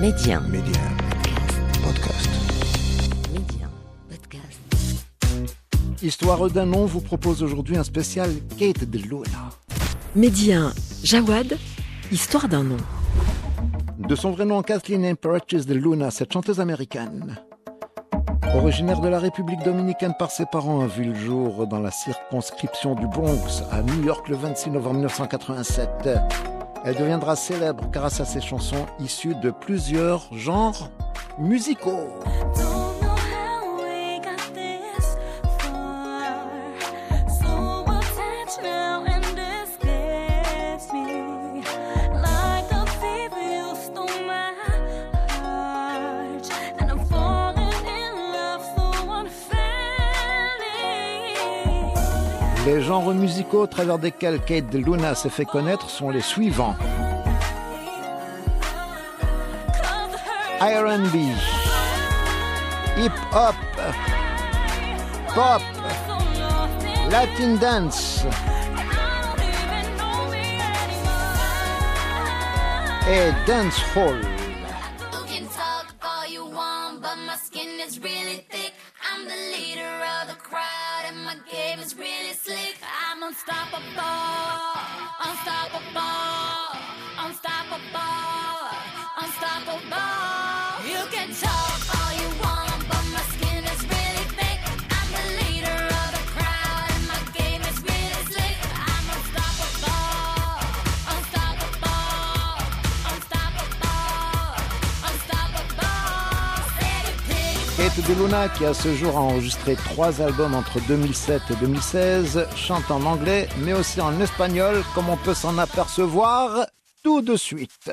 Média. Média. Podcast. Média. Podcast. Histoire d'un nom vous propose aujourd'hui un spécial Kate de Luna. Média. Jawad. Histoire d'un nom. De son vrai nom, Kathleen Imperatrice de Luna, cette chanteuse américaine. Originaire de la République dominicaine par ses parents, a vu le jour dans la circonscription du Bronx à New York le 26 novembre 1987. Elle deviendra célèbre grâce à ses chansons issues de plusieurs genres musicaux. Les genres musicaux au travers desquels Kate Luna s'est fait connaître sont les suivants. R&B, hip-hop, pop, Latin dance et dancehall. You de Luna, qui à ce jour a enregistré trois albums entre 2007 et 2016, chante en anglais, mais aussi en espagnol, comme on peut s'en apercevoir tout de suite.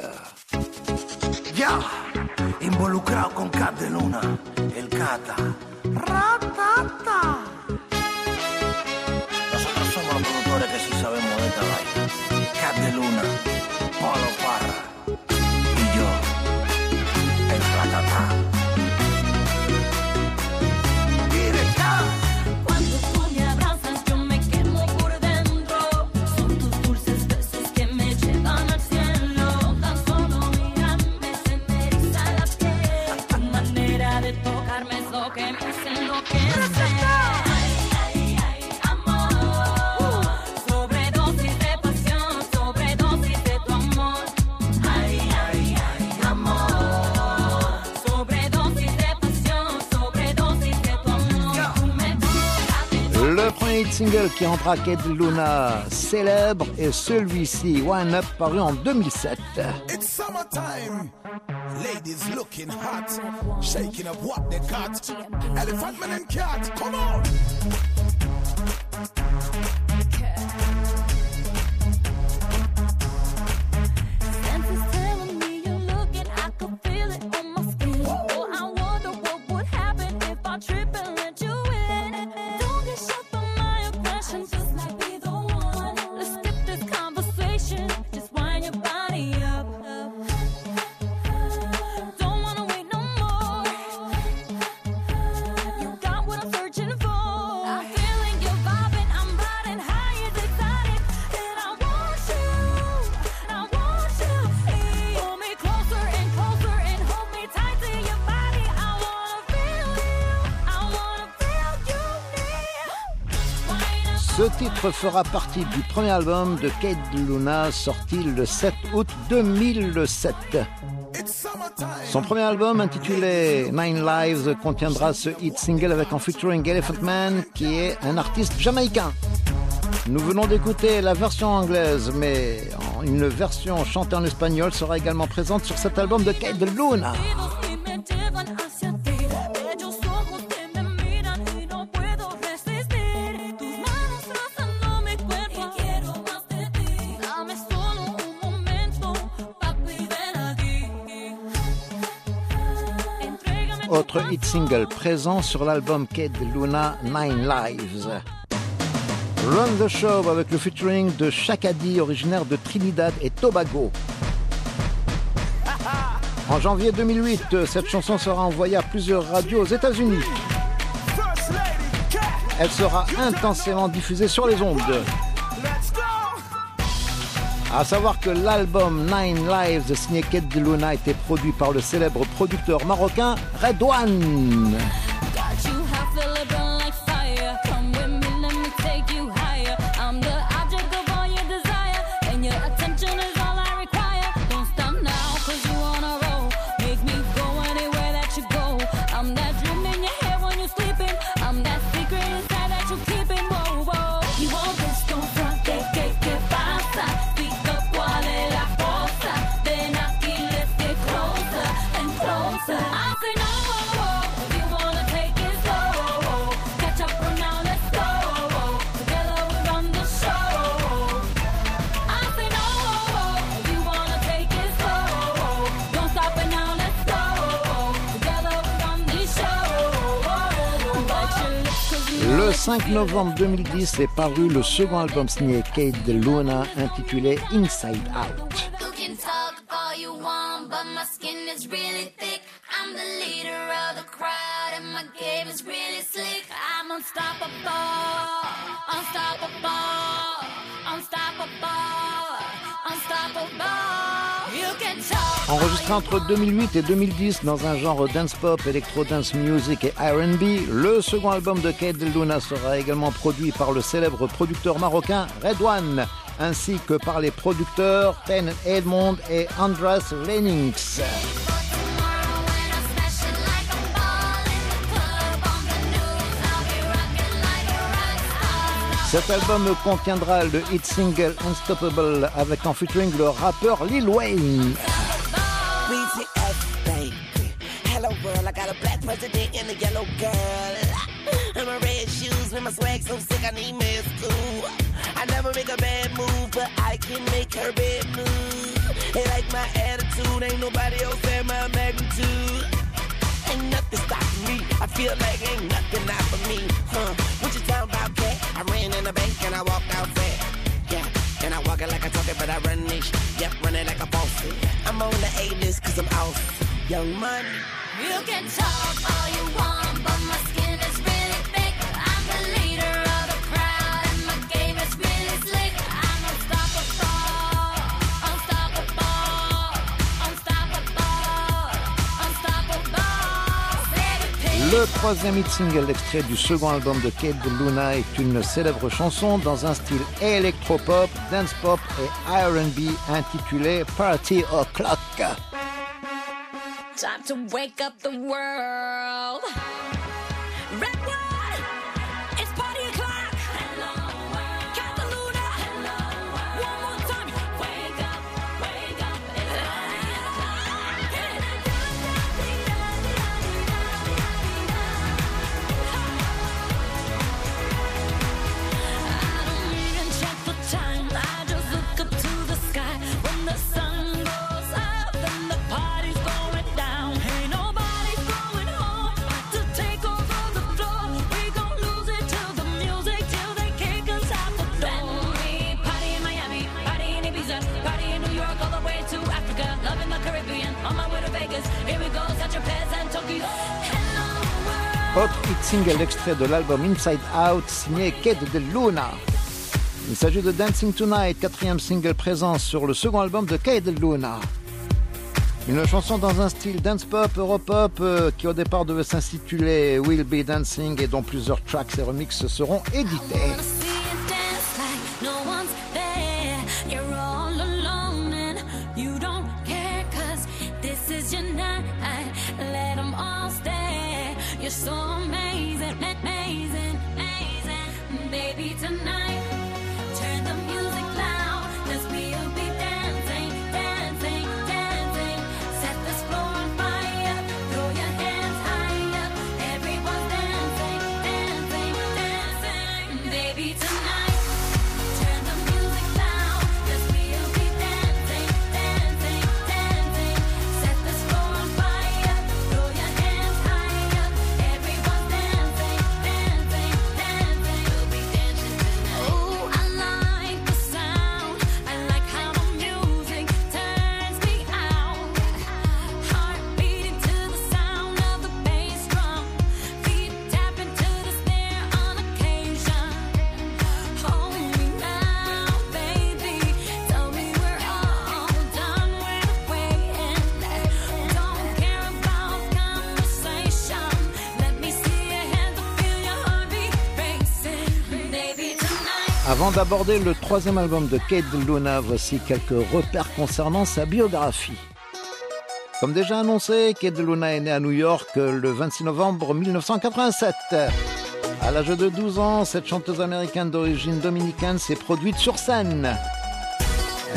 Qui Kate de Luna célèbre est celui-ci, One Up, paru en 2007. It's summertime. Ladies looking hot, shaking up what they got. Elephant man and cat, come on. Titre fera partie du premier album de Kate Luna sorti le 7 août 2007. It's summertime. Son premier album intitulé Nine Lives contiendra ce hit single avec en featuring Elephant Man qui est un artiste jamaïcain. Nous venons d'écouter la version anglaise, mais une version chantée en espagnol sera également présente sur cet album de Kate Luna. Hit single présent sur l'album Kate Luna Nine Lives. Run the Show avec le featuring de Shakadi, originaire de Trinidad et Tobago. En janvier 2008, cette chanson sera envoyée à plusieurs radios aux États-Unis. Elle sera intensément diffusée sur les ondes. À savoir que l'album Nine Lives signé Kate de Luna été produit par le célèbre producteur marocain Redouane. Got 5 novembre 2010 est paru le second album signé Kate de Luna intitulé Inside Out. Entre 2008 et 2010 dans un genre dance pop, electro dance music et R&B, le second album de Kate Luna sera également produit par le célèbre producteur marocain Redouane, ainsi que par les producteurs Ten Edmond et Andras star. Cet album contiendra le hit single Unstoppable avec en featuring le rappeur Lil Wayne. Got a black president and a yellow girl. And my red shoes with my swag so sick I need mess too. I never make a bad move, but I can make her bad move. They like my attitude, ain't nobody else at my magnitude. Ain't nothing stopping me. I feel like ain't nothing not for me. Huh? What you talking about, cat? I ran in the bank and I walked out fast. Yeah, and I walk it like I talk it, but I run this. Yep, run it like a boss. I'm on the A list cause I'm out. Young money. Le troisième hit single extrait du second album de Kate de Luna est une célèbre chanson dans un style électropop, dance pop et R&B intitulée Party O'Clock. Time to wake up the world. Single extrait de l'album Inside Out signé Kate de Luna. Il s'agit de Dancing Tonight, quatrième single présent sur le second album de Kate de Luna. Une chanson dans un style dance pop, europop, euh, qui au départ devait s'intituler Will Be Dancing et dont plusieurs tracks et remixes seront édités. D'aborder le troisième album de Kate Luna, voici quelques repères concernant sa biographie. Comme déjà annoncé, Kate Luna est née à New York le 26 novembre 1987. À l'âge de 12 ans, cette chanteuse américaine d'origine dominicaine s'est produite sur scène.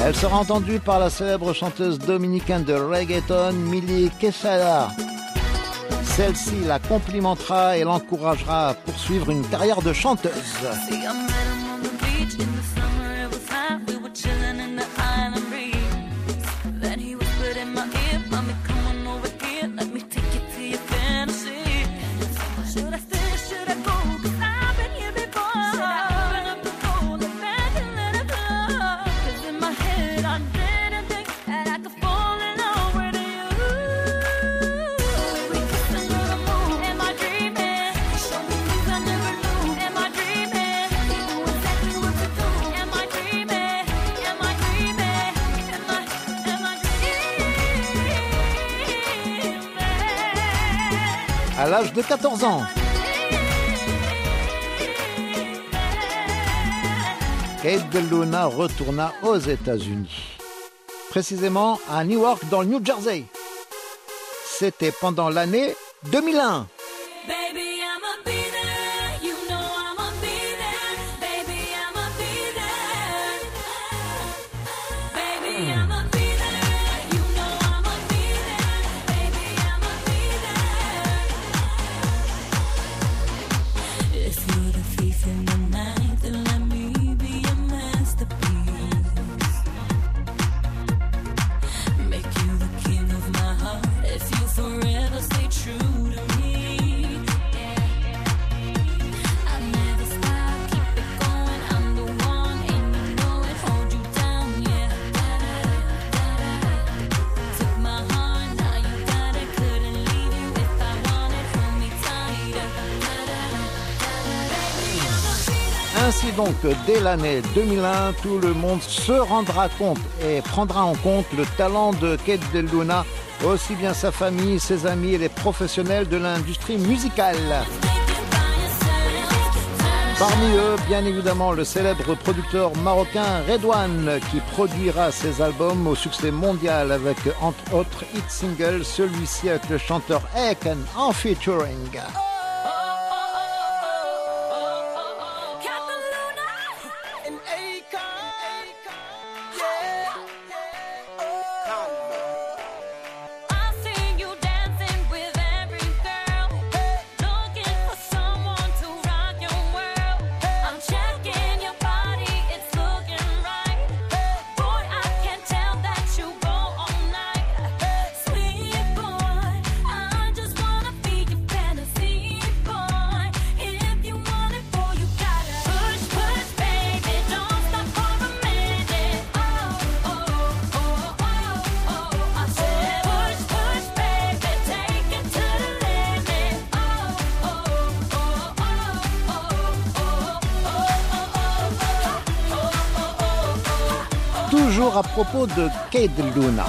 Elle sera entendue par la célèbre chanteuse dominicaine de reggaeton Millie Quesada. Celle-ci la complimentera et l'encouragera à poursuivre une carrière de chanteuse. À l'âge de 14 ans, Kate Luna retourna aux États-Unis, précisément à Newark dans le New Jersey. C'était pendant l'année 2001. Donc, dès l'année 2001, tout le monde se rendra compte et prendra en compte le talent de Kate Del Luna, aussi bien sa famille, ses amis et les professionnels de l'industrie musicale. Parmi eux, bien évidemment, le célèbre producteur marocain Redouane qui produira ses albums au succès mondial avec entre autres hit singles, celui-ci avec le chanteur Eken en featuring. À propos de Kate Luna.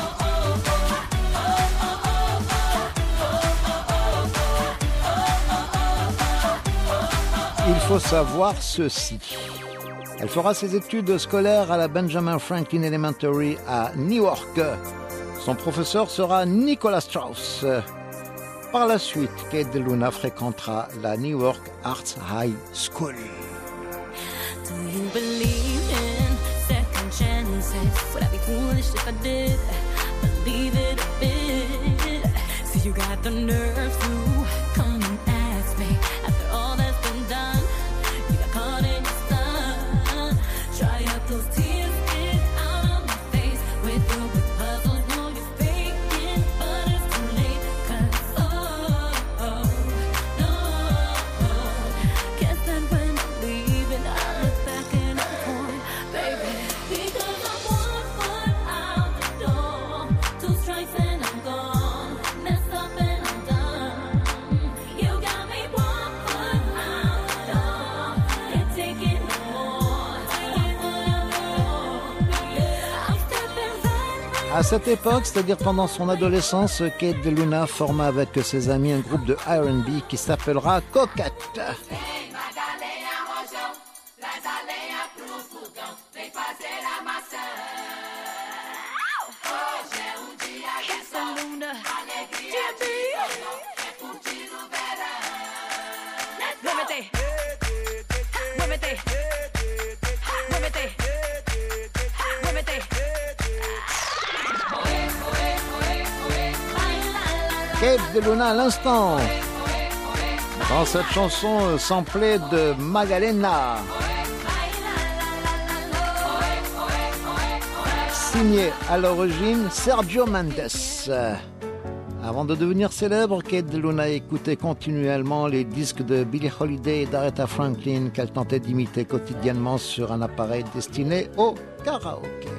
Il faut savoir ceci. Elle fera ses études scolaires à la Benjamin Franklin Elementary à Newark. Son professeur sera Nicolas Strauss. Par la suite, Kate Luna fréquentera la Newark Arts High School. Chances? Would I be foolish if I did? Believe it a bit. So you got the nerve to cette époque, c'est-à-dire pendant son adolescence, Kate Luna forma avec ses amis un groupe de R&B qui s'appellera Coquette. Luna à l'instant. Dans cette chanson euh, samplée de Magalena. Signé à l'origine Sergio Mendes. Avant de devenir célèbre, Kate Luna écoutait continuellement les disques de Billie Holiday et d'Aretha Franklin qu'elle tentait d'imiter quotidiennement sur un appareil destiné au karaoké.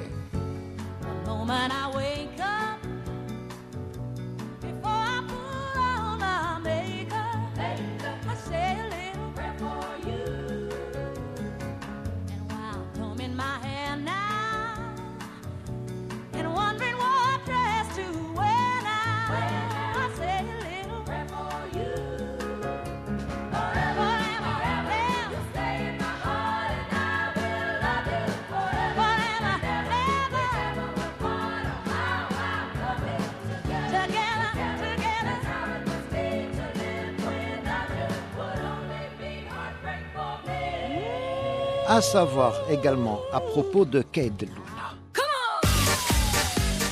À savoir également à propos de Kate Luna.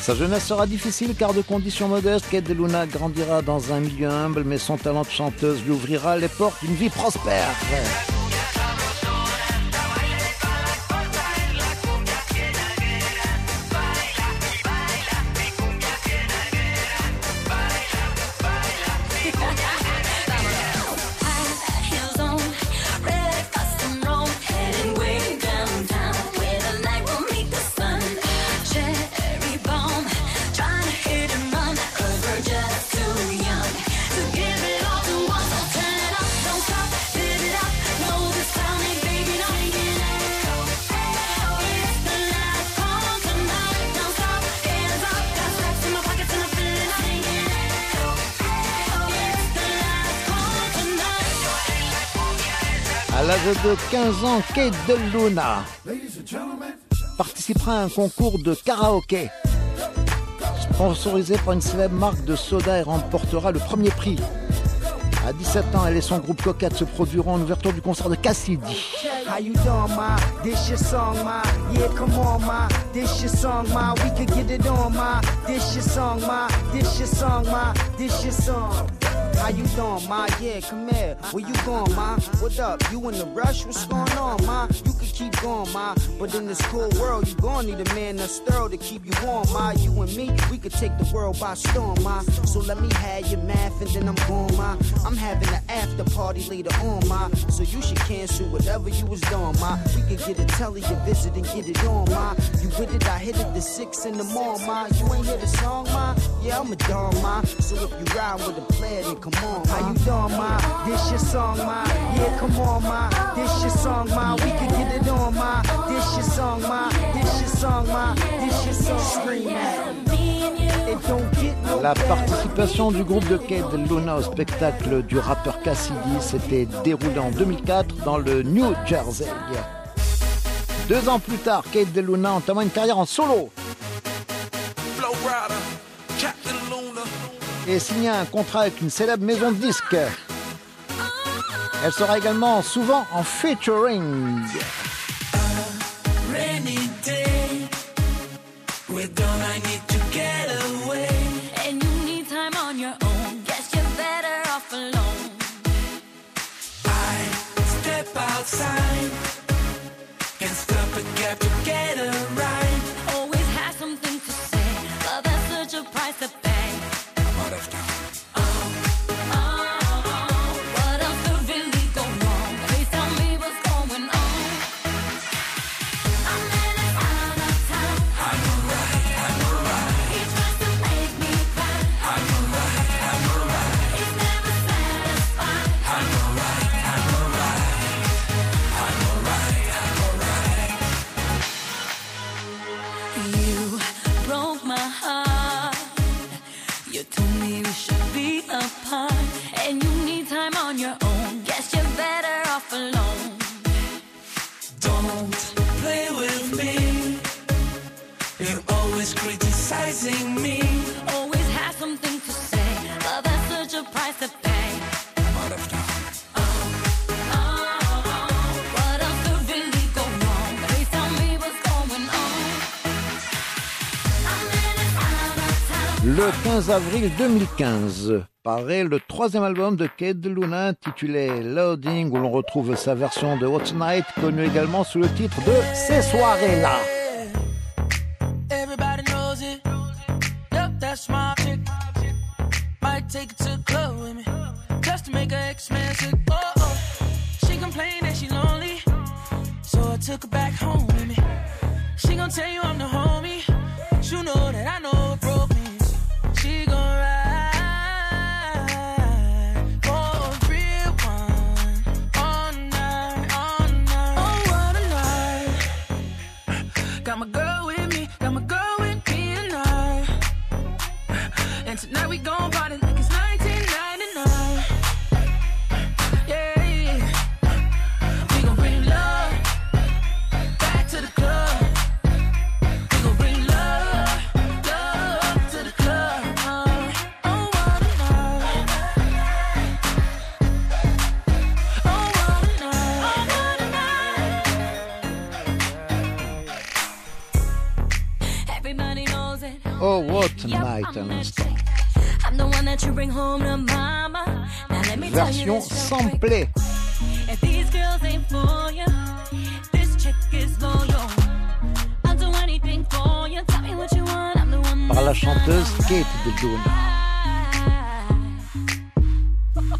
Sa jeunesse sera difficile car de conditions modestes, Kate Luna grandira dans un milieu humble, mais son talent de chanteuse lui ouvrira les portes d'une vie prospère. L'âge de 15 ans, Kate de Luna participera à un concours de karaoké sponsorisé par une célèbre marque de soda et remportera le premier prix. À 17 ans, elle et son groupe Coquette se produiront en ouverture du concert de Cassidy. How you doing, ma? Yeah, come here. Where you going, ma? What up? You in the rush? What's going on, ma? You can keep going, ma. But in this cool world, you gon' need a man that's thorough to keep you warm, ma. You and me, we could take the world by storm, ma. So let me have your math and then I'm going, ma. I'm having an after party later on, ma. So you should cancel whatever you was doing, ma. We could get a telly to visit and get it on, ma. You with it, I hit it the six in the morning, ma. You ain't hear the song, ma? Yeah, I'm a dog, ma. So if you ride with a player, then come on, ma. How you doing, ma? This your song, ma. Yeah, come on, ma. This your song, ma. We could get it on, ma. This your song, ma. This your song, ma. This your song. Scream at it. It don't get no La participation du groupe de Kate Luna au spectacle du rappeur Cassidy s'était déroulée en 2004 dans le New Jersey. Deux ans plus tard, Kate de Luna entama une carrière en solo et signa un contrat avec une célèbre maison de disques. Elle sera également souvent en featuring. I 15 avril 2015 paraît le troisième album de Kate Luna intitulé Loading où l'on retrouve sa version de Hot Night connue également sous le titre de Ces soirées-là.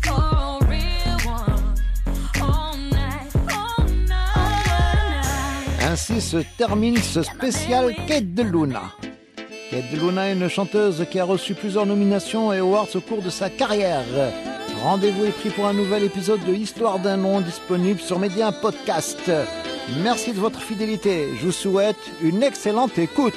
For a real one. All night, all night. Ainsi se termine ce spécial Kate de Luna. Kate de Luna est une chanteuse qui a reçu plusieurs nominations et awards au cours de sa carrière. Rendez-vous est pris pour un nouvel épisode de Histoire d'un nom disponible sur Média Podcast. Merci de votre fidélité. Je vous souhaite une excellente écoute.